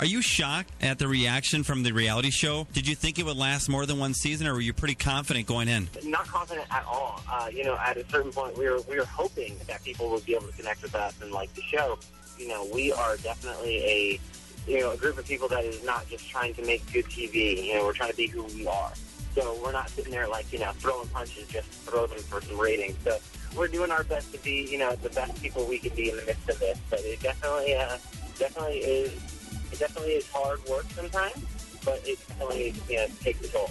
Are you shocked at the reaction from the reality show? Did you think it would last more than one season, or were you pretty confident going in? Not confident at all. Uh, you know, at a certain point, we were we were hoping that people would be able to connect with us and like the show. You know, we are definitely a you know a group of people that is not just trying to make good TV. You know, we're trying to be who we are. So we're not sitting there like you know throwing punches just throw them for some ratings. So we're doing our best to be you know the best people we can be in the midst of this. But it definitely uh, definitely is it definitely is hard work sometimes, but it definitely know takes a toll.